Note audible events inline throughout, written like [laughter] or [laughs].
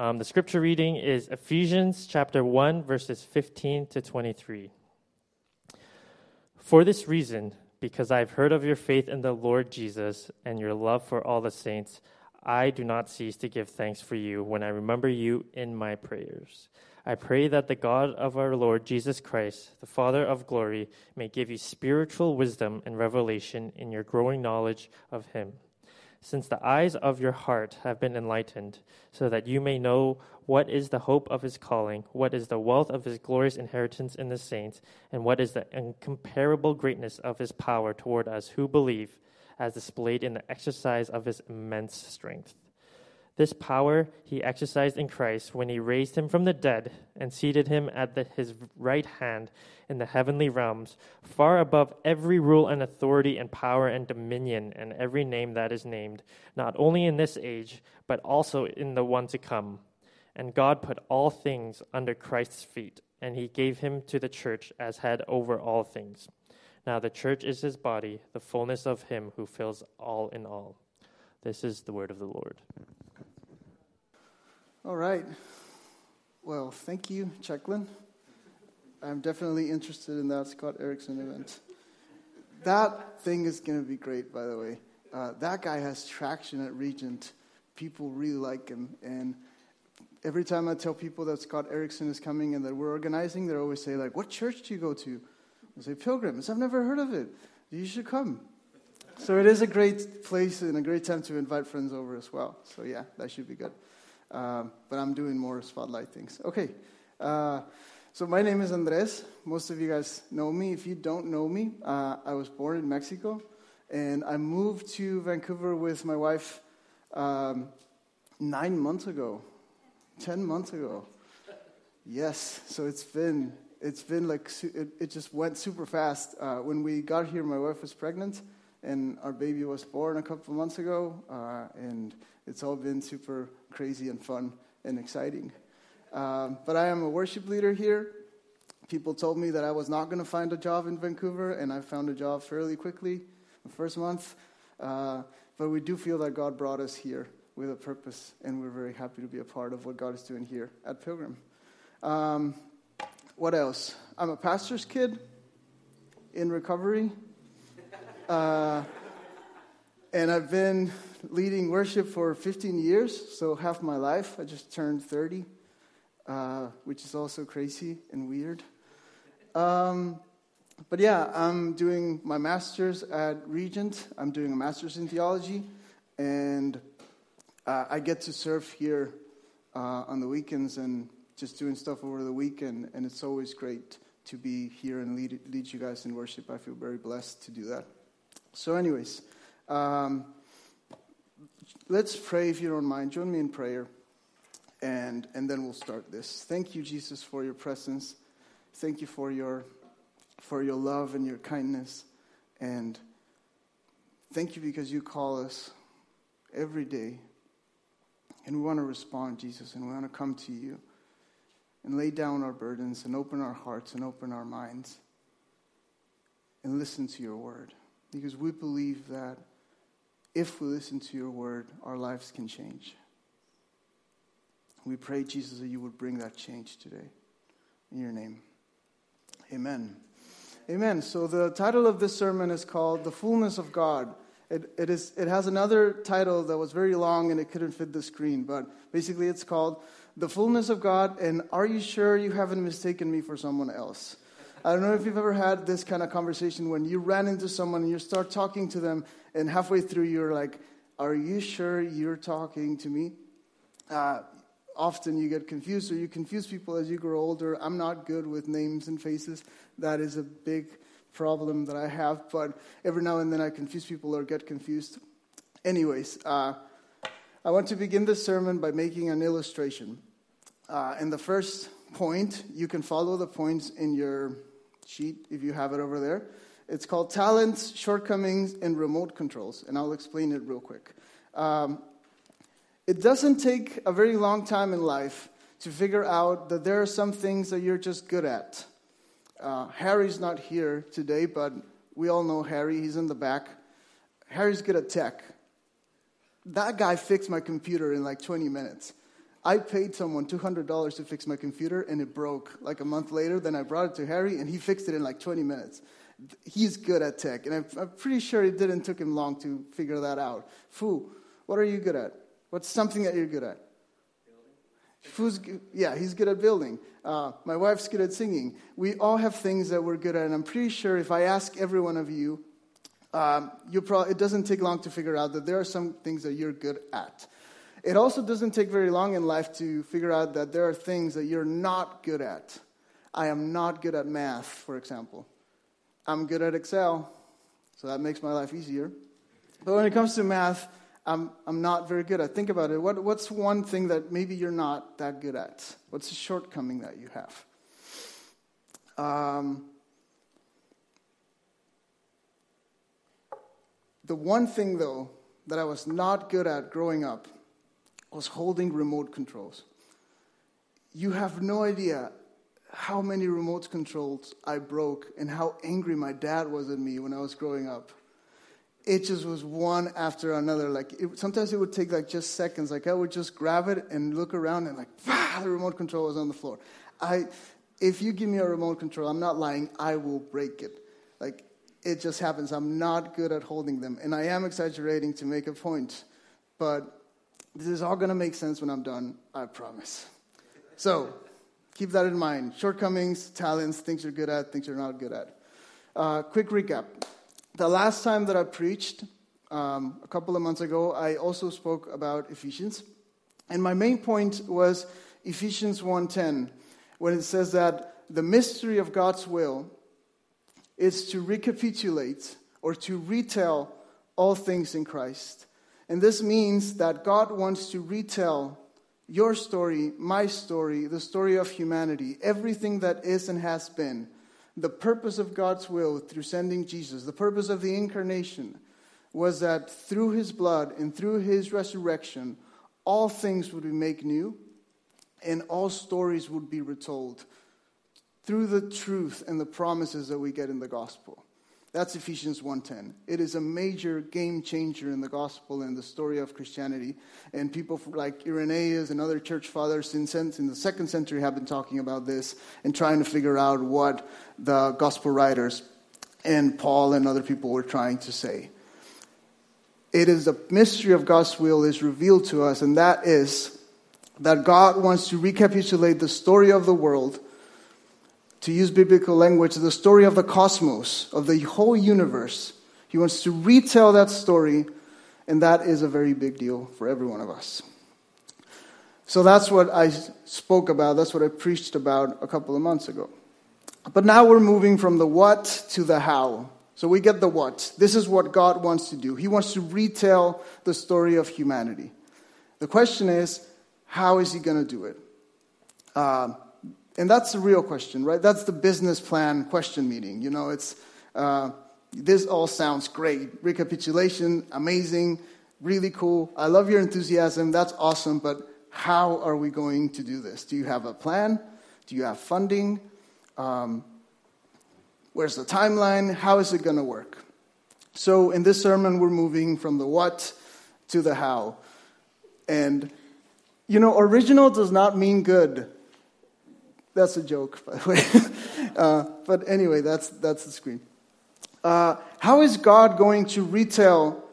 Um, the scripture reading is Ephesians chapter 1, verses 15 to 23. For this reason, because I have heard of your faith in the Lord Jesus and your love for all the saints, I do not cease to give thanks for you when I remember you in my prayers. I pray that the God of our Lord Jesus Christ, the Father of glory, may give you spiritual wisdom and revelation in your growing knowledge of him since the eyes of your heart have been enlightened, so that you may know what is the hope of his calling, what is the wealth of his glorious inheritance in the saints, and what is the incomparable greatness of his power toward us who believe, as displayed in the exercise of his immense strength. This power he exercised in Christ when he raised him from the dead and seated him at the, his right hand in the heavenly realms, far above every rule and authority and power and dominion and every name that is named, not only in this age, but also in the one to come. And God put all things under Christ's feet, and he gave him to the church as head over all things. Now the church is his body, the fullness of him who fills all in all. This is the word of the Lord. All right. Well, thank you, Jacqueline. I'm definitely interested in that Scott Erickson event. That thing is going to be great, by the way. Uh, that guy has traction at Regent. People really like him. And every time I tell people that Scott Erickson is coming and that we're organizing, they always say, like, what church do you go to? I say, Pilgrims. I've never heard of it. You should come. So it is a great place and a great time to invite friends over as well. So yeah, that should be good. Um, but I'm doing more spotlight things. Okay. Uh, so my name is Andres. Most of you guys know me. If you don't know me, uh, I was born in Mexico, and I moved to Vancouver with my wife um, nine months ago, ten months ago. Yes. So it's been it's been like it, it just went super fast. Uh, when we got here, my wife was pregnant, and our baby was born a couple months ago, uh, and it's all been super crazy and fun and exciting. Um, but I am a worship leader here. People told me that I was not going to find a job in Vancouver, and I found a job fairly quickly, the first month. Uh, but we do feel that God brought us here with a purpose, and we're very happy to be a part of what God is doing here at Pilgrim. Um, what else? I'm a pastor's kid in recovery. Uh, and I've been leading worship for 15 years, so half my life. I just turned 30, uh, which is also crazy and weird. Um, but yeah, I'm doing my master's at Regent. I'm doing a master's in theology, and uh, I get to serve here uh, on the weekends and just doing stuff over the weekend. And it's always great to be here and lead, lead you guys in worship. I feel very blessed to do that. So, anyways. Um, let's pray if you don't mind. Join me in prayer, and, and then we'll start this. Thank you, Jesus, for your presence. Thank you for your, for your love and your kindness. And thank you because you call us every day. And we want to respond, Jesus, and we want to come to you and lay down our burdens and open our hearts and open our minds and listen to your word. Because we believe that if we listen to your word, our lives can change. We pray, Jesus, that you would bring that change today. In your name. Amen. Amen. So the title of this sermon is called The Fullness of God. It, it, is, it has another title that was very long and it couldn't fit the screen, but basically it's called The Fullness of God and Are You Sure You Haven't Mistaken Me for Someone Else? I don't know if you've ever had this kind of conversation when you ran into someone and you start talking to them, and halfway through you're like, Are you sure you're talking to me? Uh, often you get confused, or you confuse people as you grow older. I'm not good with names and faces. That is a big problem that I have, but every now and then I confuse people or get confused. Anyways, uh, I want to begin this sermon by making an illustration. Uh, and the first point, you can follow the points in your sheet if you have it over there. It's called Talents, Shortcomings, and Remote Controls, and I'll explain it real quick. Um, it doesn't take a very long time in life to figure out that there are some things that you're just good at. Uh, Harry's not here today, but we all know Harry. He's in the back. Harry's good at tech. That guy fixed my computer in like 20 minutes. I paid someone $200 to fix my computer and it broke like a month later. Then I brought it to Harry and he fixed it in like 20 minutes. He's good at tech, and I'm, I'm pretty sure it didn't took him long to figure that out. Fu, what are you good at? What's something that you're good at? Fu's, yeah, he's good at building. Uh, my wife's good at singing. We all have things that we're good at, and I'm pretty sure if I ask every one of you, um, you pro- it doesn't take long to figure out that there are some things that you're good at. It also doesn't take very long in life to figure out that there are things that you're not good at. I am not good at math, for example. I'm good at Excel, so that makes my life easier. But when it comes to math, I'm, I'm not very good at. Think about it. What, what's one thing that maybe you're not that good at? What's a shortcoming that you have? Um, the one thing, though, that I was not good at growing up was holding remote controls. You have no idea how many remote controls I broke and how angry my dad was at me when I was growing up. It just was one after another. Like it, sometimes it would take like just seconds. Like I would just grab it and look around and like, [laughs] the remote control was on the floor. I, if you give me a remote control, I'm not lying. I will break it. Like it just happens. I'm not good at holding them, and I am exaggerating to make a point, but this is all going to make sense when I'm done. I promise. So keep that in mind. Shortcomings, talents, things you're good at, things you're not good at. Uh, quick recap. The last time that I preached, um, a couple of months ago, I also spoke about Ephesians. And my main point was Ephesians 1:10, when it says that the mystery of God's will is to recapitulate or to retell all things in Christ. And this means that God wants to retell your story, my story, the story of humanity, everything that is and has been, the purpose of God's will through sending Jesus, the purpose of the incarnation was that through his blood and through his resurrection, all things would be made new and all stories would be retold through the truth and the promises that we get in the gospel. That's Ephesians 1:10. It is a major game changer in the gospel and the story of Christianity. And people like Irenaeus and other church fathers in, in the second century have been talking about this and trying to figure out what the gospel writers and Paul and other people were trying to say. It is the mystery of God's will is revealed to us, and that is that God wants to recapitulate the story of the world to use biblical language, the story of the cosmos, of the whole universe. He wants to retell that story, and that is a very big deal for every one of us. So that's what I spoke about, that's what I preached about a couple of months ago. But now we're moving from the what to the how. So we get the what. This is what God wants to do. He wants to retell the story of humanity. The question is, how is He going to do it? Uh, and that's the real question, right? That's the business plan question meeting. You know, it's uh, this all sounds great. Recapitulation, amazing, really cool. I love your enthusiasm. That's awesome. But how are we going to do this? Do you have a plan? Do you have funding? Um, where's the timeline? How is it going to work? So, in this sermon, we're moving from the what to the how. And, you know, original does not mean good. That's a joke, by the way. [laughs] uh, but anyway, that's, that's the screen. Uh, how is God going to retell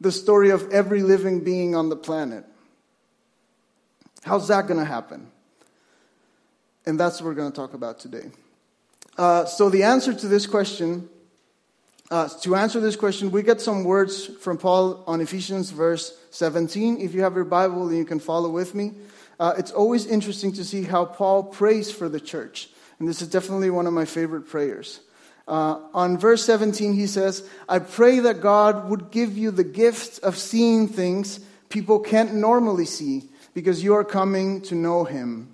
the story of every living being on the planet? How's that going to happen? And that's what we're going to talk about today. Uh, so, the answer to this question, uh, to answer this question, we get some words from Paul on Ephesians verse 17. If you have your Bible, then you can follow with me uh, it's always interesting to see how Paul prays for the church. And this is definitely one of my favorite prayers. Uh, on verse 17, he says, I pray that God would give you the gift of seeing things people can't normally see because you are coming to know him.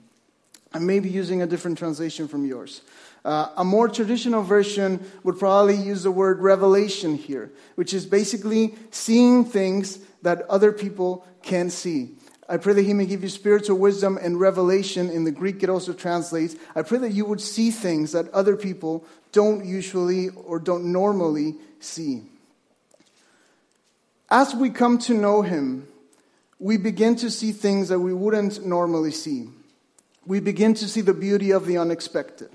I may be using a different translation from yours. Uh, a more traditional version would probably use the word revelation here, which is basically seeing things that other people can't see. I pray that He may give you spiritual wisdom and revelation. In the Greek, it also translates. I pray that you would see things that other people don't usually or don't normally see. As we come to know Him, we begin to see things that we wouldn't normally see. We begin to see the beauty of the unexpected.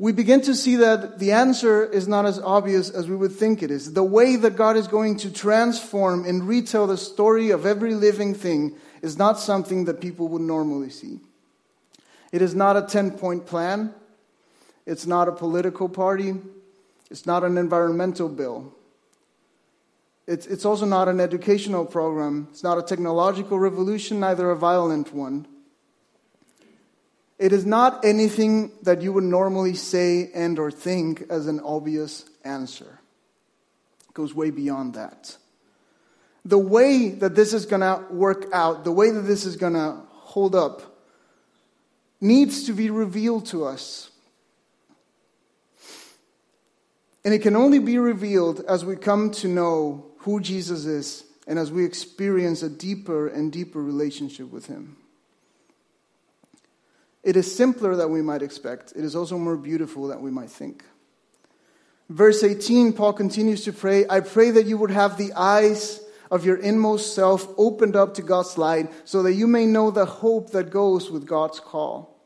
We begin to see that the answer is not as obvious as we would think it is. The way that God is going to transform and retell the story of every living thing is not something that people would normally see. It is not a 10 point plan. It's not a political party. It's not an environmental bill. It's, it's also not an educational program. It's not a technological revolution, neither a violent one. It is not anything that you would normally say and or think as an obvious answer. It goes way beyond that. The way that this is going to work out, the way that this is going to hold up, needs to be revealed to us. And it can only be revealed as we come to know who Jesus is and as we experience a deeper and deeper relationship with Him. It is simpler than we might expect. It is also more beautiful than we might think. Verse 18, Paul continues to pray I pray that you would have the eyes of your inmost self opened up to God's light so that you may know the hope that goes with God's call.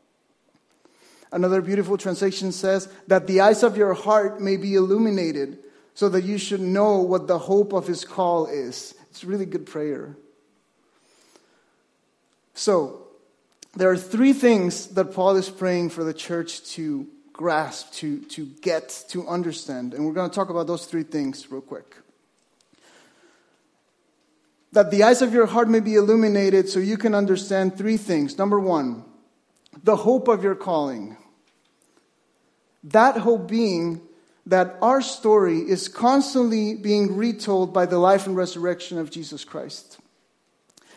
Another beautiful translation says that the eyes of your heart may be illuminated so that you should know what the hope of his call is. It's really good prayer. So, there are three things that Paul is praying for the church to grasp, to, to get, to understand. And we're going to talk about those three things real quick. That the eyes of your heart may be illuminated so you can understand three things. Number one, the hope of your calling. That hope being that our story is constantly being retold by the life and resurrection of Jesus Christ.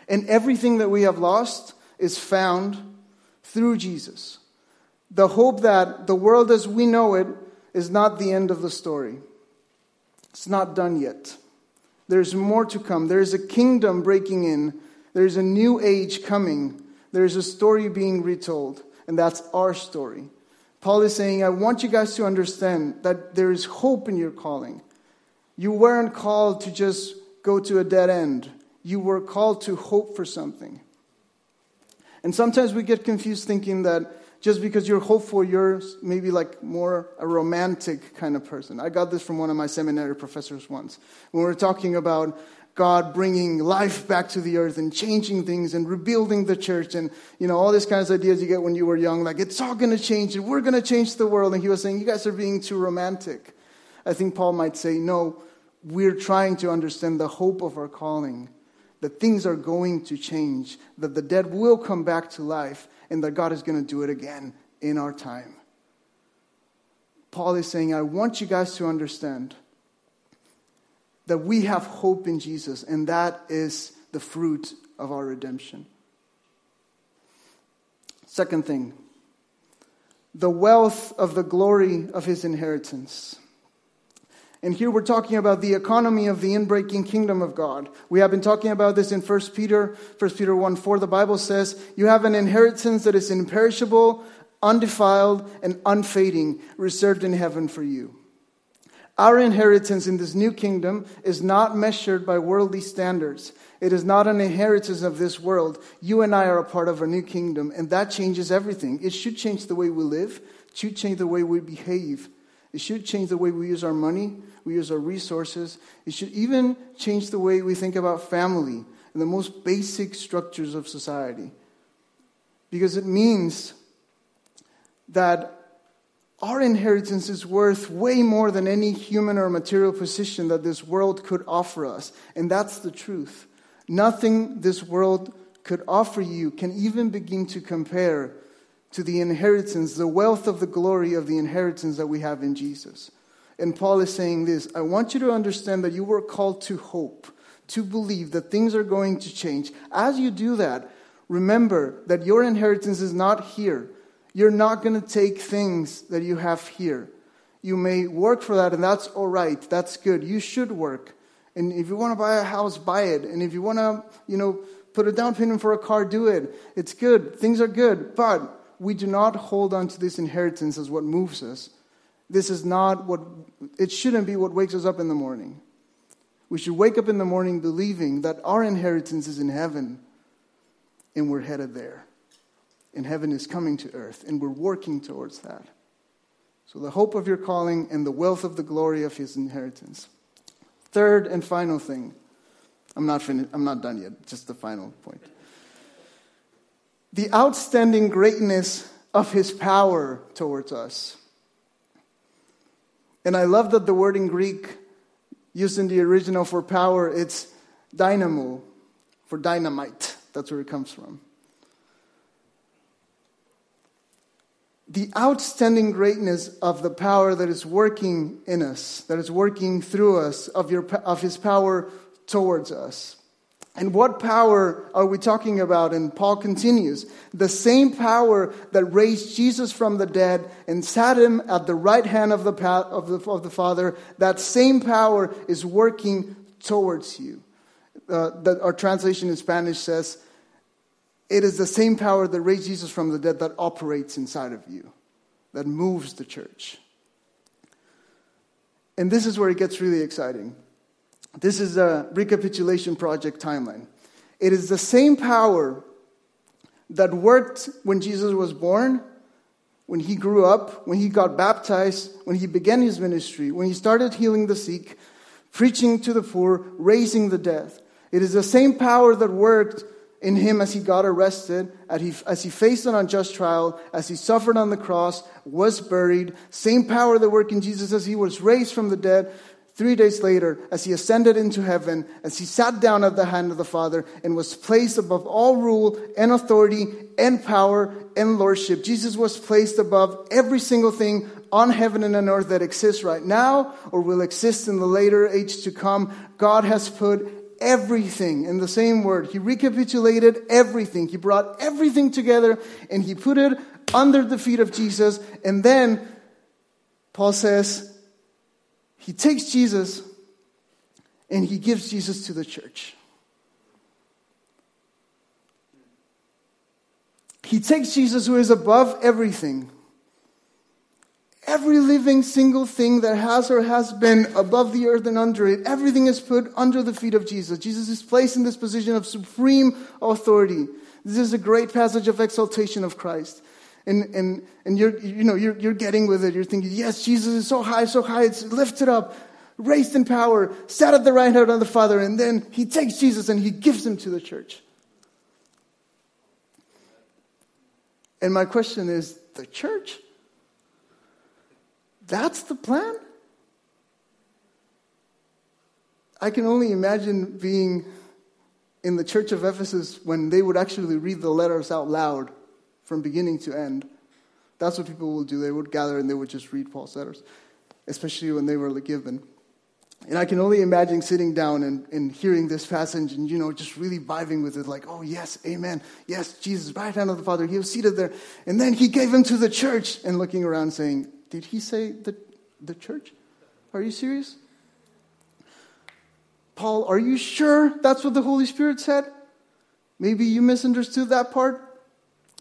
And everything that we have lost is found through Jesus. The hope that the world as we know it is not the end of the story. It's not done yet. There's more to come. There's a kingdom breaking in. There's a new age coming. There's a story being retold, and that's our story. Paul is saying, I want you guys to understand that there is hope in your calling. You weren't called to just go to a dead end, you were called to hope for something. And sometimes we get confused thinking that just because you're hopeful, you're maybe like more a romantic kind of person. I got this from one of my seminary professors once. When we were talking about God bringing life back to the earth and changing things and rebuilding the church and, you know, all these kinds of ideas you get when you were young, like it's all going to change and we're going to change the world. And he was saying, you guys are being too romantic. I think Paul might say, no, we're trying to understand the hope of our calling, that things are going to change, that the dead will come back to life, and that God is going to do it again in our time. Paul is saying, I want you guys to understand that we have hope in Jesus, and that is the fruit of our redemption. Second thing, the wealth of the glory of his inheritance. And here we're talking about the economy of the inbreaking kingdom of God. We have been talking about this in 1 Peter, 1 Peter 1 4. The Bible says, You have an inheritance that is imperishable, undefiled, and unfading, reserved in heaven for you. Our inheritance in this new kingdom is not measured by worldly standards. It is not an inheritance of this world. You and I are a part of a new kingdom, and that changes everything. It should change the way we live, it should change the way we behave, it should change the way we use our money, we use our resources. It should even change the way we think about family and the most basic structures of society. Because it means that our inheritance is worth way more than any human or material position that this world could offer us. And that's the truth. Nothing this world could offer you can even begin to compare to the inheritance, the wealth of the glory of the inheritance that we have in Jesus. And Paul is saying this I want you to understand that you were called to hope, to believe that things are going to change. As you do that, remember that your inheritance is not here. You're not going to take things that you have here. You may work for that, and that's all right. That's good. You should work. And if you want to buy a house, buy it. And if you want to, you know, put a down payment for a car, do it. It's good. Things are good. But we do not hold on to this inheritance as what moves us. This is not what, it shouldn't be what wakes us up in the morning. We should wake up in the morning believing that our inheritance is in heaven and we're headed there. And heaven is coming to earth and we're working towards that. So, the hope of your calling and the wealth of the glory of his inheritance. Third and final thing. I'm not, fin- I'm not done yet, just the final point. The outstanding greatness of his power towards us. And I love that the word in Greek used in the original for power, it's dynamo, for dynamite. That's where it comes from. The outstanding greatness of the power that is working in us, that is working through us, of, your, of his power towards us. And what power are we talking about? And Paul continues the same power that raised Jesus from the dead and sat him at the right hand of the, of the, of the Father, that same power is working towards you. Uh, our translation in Spanish says, it is the same power that raised Jesus from the dead that operates inside of you, that moves the church. And this is where it gets really exciting. This is a recapitulation project timeline. It is the same power that worked when Jesus was born, when he grew up, when he got baptized, when he began his ministry, when he started healing the sick, preaching to the poor, raising the dead. It is the same power that worked in him as he got arrested, as he, faced an unjust trial, as he suffered on the cross, was buried. Same power that worked in Jesus as he was raised from the dead, Three days later, as he ascended into heaven, as he sat down at the hand of the Father and was placed above all rule and authority and power and lordship, Jesus was placed above every single thing on heaven and on earth that exists right now or will exist in the later age to come. God has put everything in the same word. He recapitulated everything. He brought everything together and he put it under the feet of Jesus. And then Paul says, he takes Jesus and he gives Jesus to the church. He takes Jesus, who is above everything, every living single thing that has or has been above the earth and under it, everything is put under the feet of Jesus. Jesus is placed in this position of supreme authority. This is a great passage of exaltation of Christ and, and, and you're, you know, you're, you're getting with it. You're thinking, yes, Jesus is so high, so high, it's lifted up, raised in power, sat at the right hand of the Father, and then he takes Jesus and he gives him to the church. And my question is the church? That's the plan? I can only imagine being in the church of Ephesus when they would actually read the letters out loud from beginning to end. That's what people will do. They would gather and they would just read Paul's letters, especially when they were given. And I can only imagine sitting down and, and hearing this passage and, you know, just really vibing with it, like, oh, yes, amen. Yes, Jesus, right hand of the Father. He was seated there. And then he gave him to the church and looking around saying, did he say the, the church? Are you serious? Paul, are you sure that's what the Holy Spirit said? Maybe you misunderstood that part.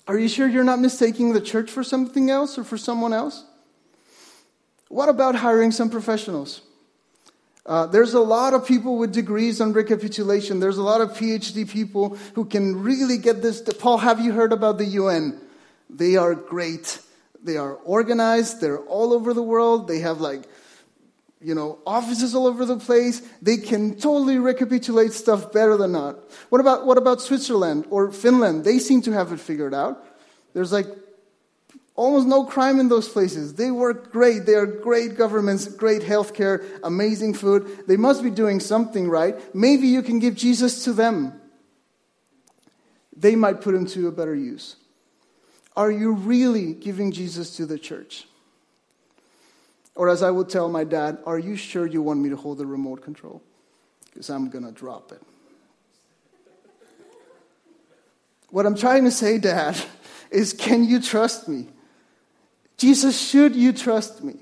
Are you sure you're not mistaking the church for something else or for someone else? What about hiring some professionals? Uh, there's a lot of people with degrees on recapitulation. There's a lot of PhD people who can really get this. Paul, have you heard about the UN? They are great. They are organized. They're all over the world. They have like, you know, offices all over the place. They can totally recapitulate stuff better than not. What about, what about Switzerland or Finland? They seem to have it figured out. There's like almost no crime in those places. They work great. They are great governments, great healthcare, amazing food. They must be doing something right. Maybe you can give Jesus to them. They might put him to a better use. Are you really giving Jesus to the church? Or, as I would tell my dad, are you sure you want me to hold the remote control? Because I'm going to drop it. What I'm trying to say, Dad, [laughs] is can you trust me? Jesus, should you trust me?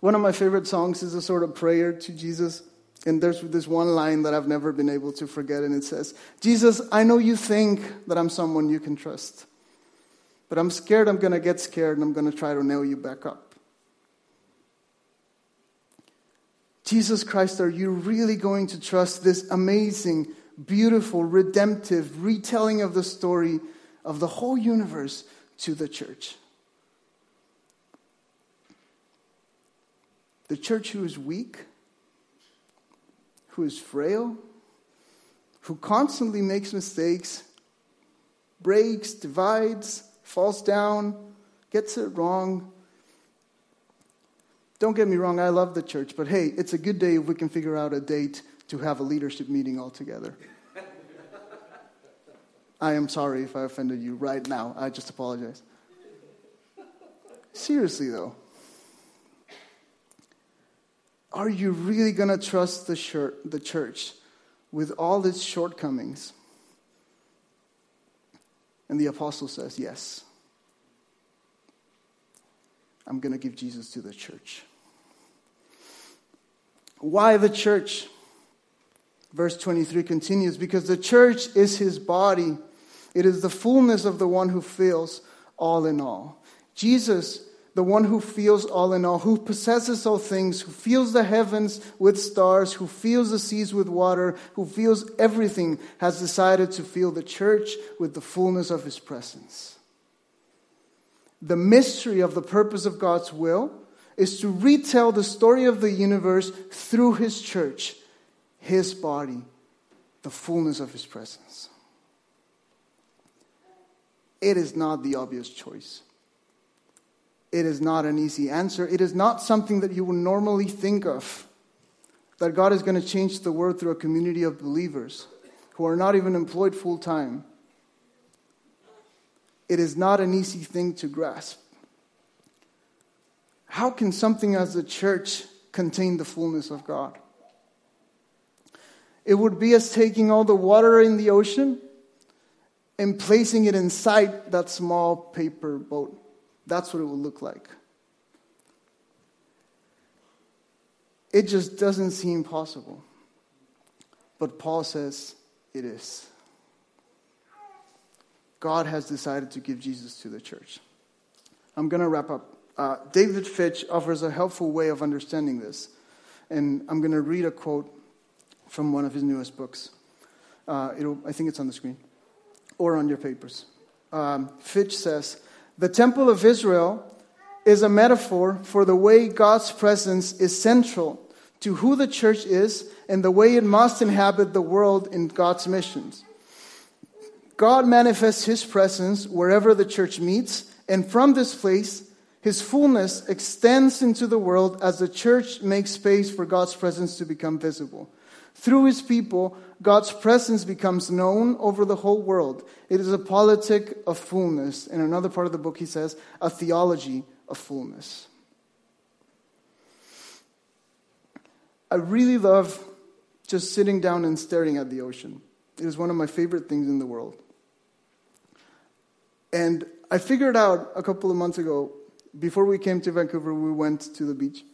One of my favorite songs is a sort of prayer to Jesus. And there's this one line that I've never been able to forget, and it says, Jesus, I know you think that I'm someone you can trust, but I'm scared I'm going to get scared and I'm going to try to nail you back up. Jesus Christ, are you really going to trust this amazing, beautiful, redemptive retelling of the story of the whole universe to the church? The church who is weak, who is frail, who constantly makes mistakes, breaks, divides, falls down, gets it wrong. Don't get me wrong, I love the church, but hey, it's a good day if we can figure out a date to have a leadership meeting all together. I am sorry if I offended you right now. I just apologize. Seriously, though, are you really going to trust the church with all its shortcomings? And the apostle says, Yes. I'm going to give Jesus to the church. Why the church? Verse 23 continues because the church is his body, it is the fullness of the one who fills all in all. Jesus, the one who feels all in all, who possesses all things, who feels the heavens with stars, who feels the seas with water, who feels everything, has decided to fill the church with the fullness of his presence. The mystery of the purpose of God's will is to retell the story of the universe through his church, his body, the fullness of his presence. It is not the obvious choice. It is not an easy answer. It is not something that you would normally think of. That God is going to change the world through a community of believers who are not even employed full time. It is not an easy thing to grasp. How can something as a church contain the fullness of God? It would be as taking all the water in the ocean and placing it inside that small paper boat. That's what it would look like. It just doesn't seem possible. But Paul says it is. God has decided to give Jesus to the church. I'm going to wrap up uh, David Fitch offers a helpful way of understanding this. And I'm going to read a quote from one of his newest books. Uh, I think it's on the screen or on your papers. Um, Fitch says The temple of Israel is a metaphor for the way God's presence is central to who the church is and the way it must inhabit the world in God's missions. God manifests his presence wherever the church meets, and from this place, his fullness extends into the world as the church makes space for God's presence to become visible. Through his people, God's presence becomes known over the whole world. It is a politic of fullness. In another part of the book, he says, a theology of fullness. I really love just sitting down and staring at the ocean. It is one of my favorite things in the world. And I figured out a couple of months ago before we came to Vancouver, we went to the beach.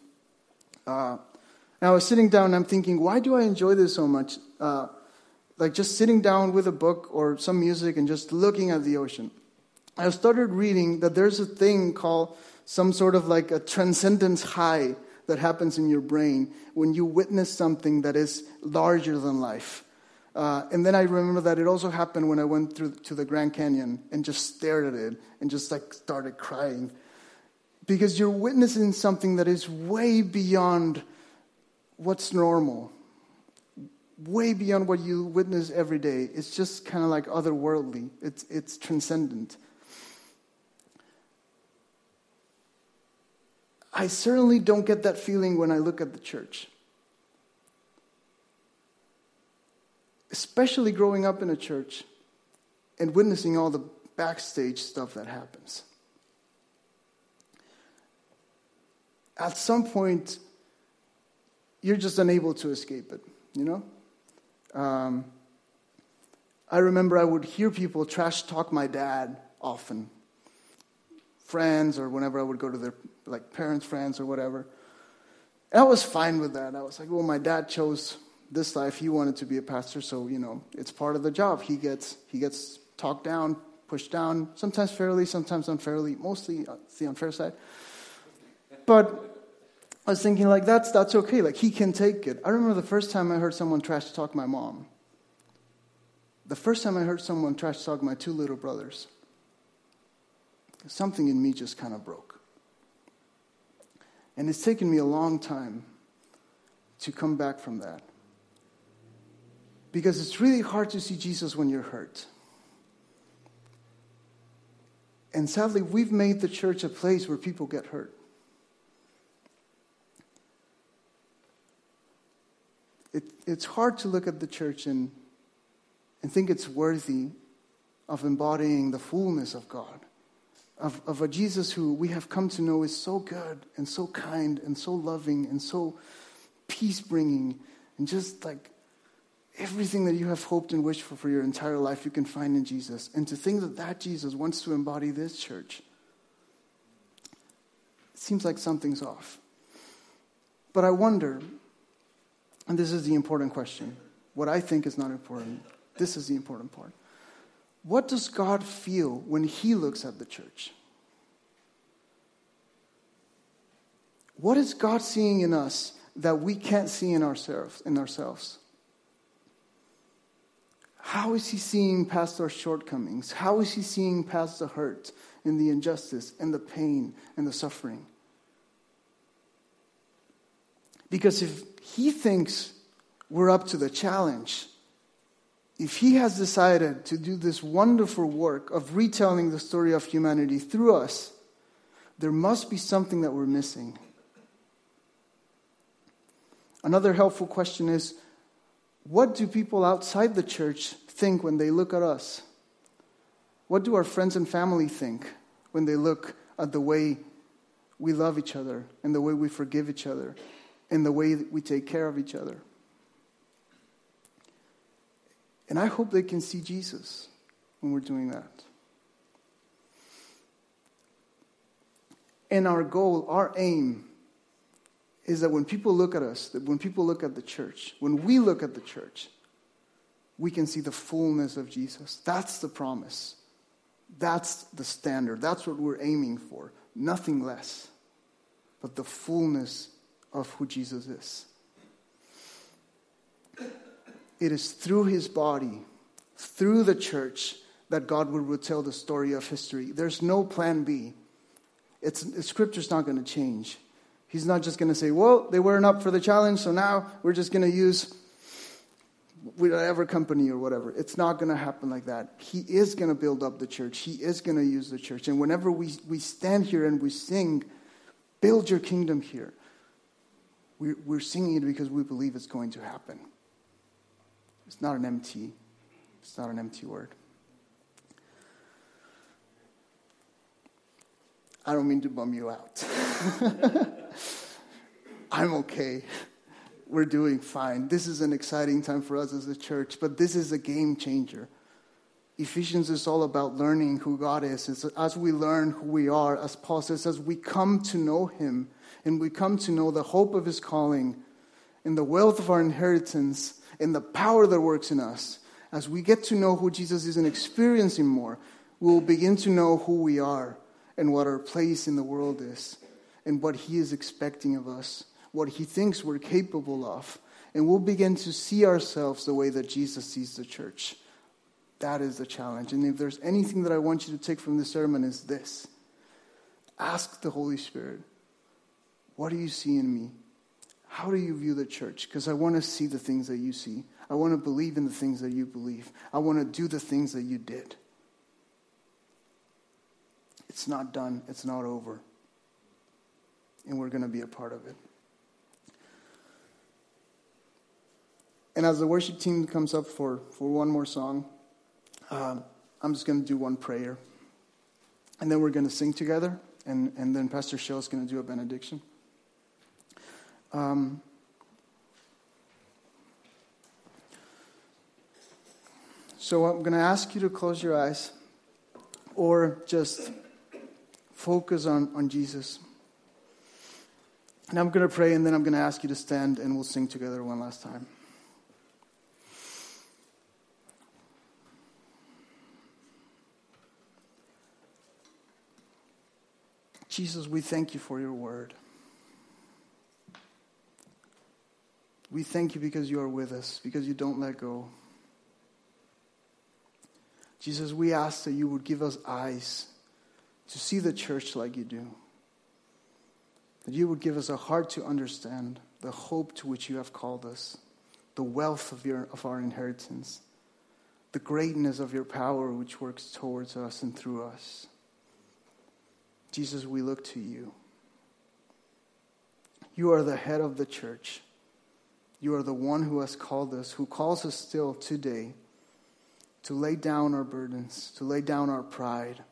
Uh, and I was sitting down and I'm thinking, why do I enjoy this so much? Uh, like just sitting down with a book or some music and just looking at the ocean. I started reading that there's a thing called some sort of like a transcendence high that happens in your brain when you witness something that is larger than life. Uh, and then I remember that it also happened when I went through to the Grand Canyon and just stared at it and just like started crying because you're witnessing something that is way beyond what's normal, way beyond what you witness every day. It's just kind of like otherworldly, it's, it's transcendent. I certainly don't get that feeling when I look at the church. Especially growing up in a church and witnessing all the backstage stuff that happens. at some point, you're just unable to escape it, you know? Um, I remember I would hear people trash talk my dad often, friends, or whenever I would go to their like parents' friends or whatever. And I was fine with that. I was like, well, my dad chose this life. He wanted to be a pastor, so you know, it's part of the job. He gets he gets talked down, pushed down, sometimes fairly, sometimes unfairly, mostly it's the unfair side. But I was thinking, like, that's, that's okay. Like, he can take it. I remember the first time I heard someone trash talk my mom. The first time I heard someone trash talk my two little brothers. Something in me just kind of broke. And it's taken me a long time to come back from that. Because it's really hard to see Jesus when you're hurt. And sadly, we've made the church a place where people get hurt. It, it's hard to look at the church and, and think it's worthy of embodying the fullness of God, of, of a Jesus who we have come to know is so good and so kind and so loving and so peace bringing and just like everything that you have hoped and wished for for your entire life you can find in Jesus. And to think that that Jesus wants to embody this church, seems like something's off. But I wonder, and this is the important question. What I think is not important, this is the important part. What does God feel when He looks at the church? What is God seeing in us that we can't see in ourselves? In ourselves? How is He seeing past our shortcomings? How is He seeing past the hurt and the injustice and the pain and the suffering? Because if he thinks we're up to the challenge, if he has decided to do this wonderful work of retelling the story of humanity through us, there must be something that we're missing. Another helpful question is what do people outside the church think when they look at us? What do our friends and family think when they look at the way we love each other and the way we forgive each other in the way that we take care of each other. And I hope they can see Jesus when we're doing that. And our goal, our aim, is that when people look at us, that when people look at the church, when we look at the church, we can see the fullness of Jesus. That's the promise. That's the standard. That's what we're aiming for. Nothing less, but the fullness of who Jesus is. It is through his body, through the church, that God will retell the story of history. There's no plan B. It's, scripture's not going to change. He's not just going to say, well, they weren't up for the challenge, so now we're just going to use whatever company or whatever. It's not going to happen like that. He is going to build up the church. He is going to use the church. And whenever we, we stand here and we sing, build your kingdom here, we're, we're singing it because we believe it's going to happen. It's not an empty, it's not an empty word. I don't mean to bum you out. [laughs] I'm okay. We're doing fine. This is an exciting time for us as a church, but this is a game changer. Ephesians is all about learning who God is. It's as we learn who we are, as Paul says, as we come to know Him, and we come to know the hope of his calling and the wealth of our inheritance and the power that works in us, as we get to know who Jesus is and experience him more, we will begin to know who we are and what our place in the world is and what he is expecting of us, what he thinks we're capable of. And we'll begin to see ourselves the way that Jesus sees the church. That is the challenge. And if there's anything that I want you to take from this sermon is this. Ask the Holy Spirit what do you see in me? How do you view the church? Because I want to see the things that you see. I want to believe in the things that you believe. I want to do the things that you did. It's not done, it's not over. And we're going to be a part of it. And as the worship team comes up for, for one more song, um, I'm just going to do one prayer. And then we're going to sing together. And, and then Pastor Shell is going to do a benediction. Um, so I'm going to ask you to close your eyes or just focus on, on Jesus. And I'm going to pray and then I'm going to ask you to stand and we'll sing together one last time. Jesus, we thank you for your word. We thank you because you are with us, because you don't let go. Jesus, we ask that you would give us eyes to see the church like you do. That you would give us a heart to understand the hope to which you have called us, the wealth of, your, of our inheritance, the greatness of your power which works towards us and through us. Jesus, we look to you. You are the head of the church. You are the one who has called us, who calls us still today to lay down our burdens, to lay down our pride,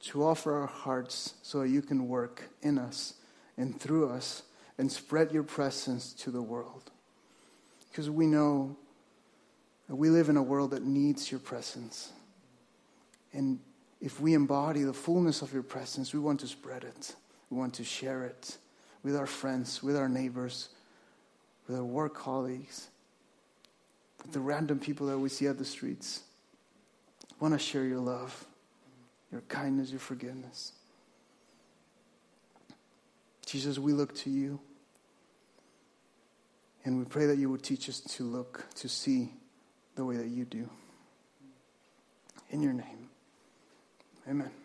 to offer our hearts so that you can work in us and through us and spread your presence to the world. Because we know that we live in a world that needs your presence. And if we embody the fullness of your presence, we want to spread it, we want to share it with our friends, with our neighbors, with our work colleagues with the random people that we see at the streets. I want to share your love, your kindness, your forgiveness. Jesus, we look to you. And we pray that you would teach us to look, to see the way that you do. In your name, amen.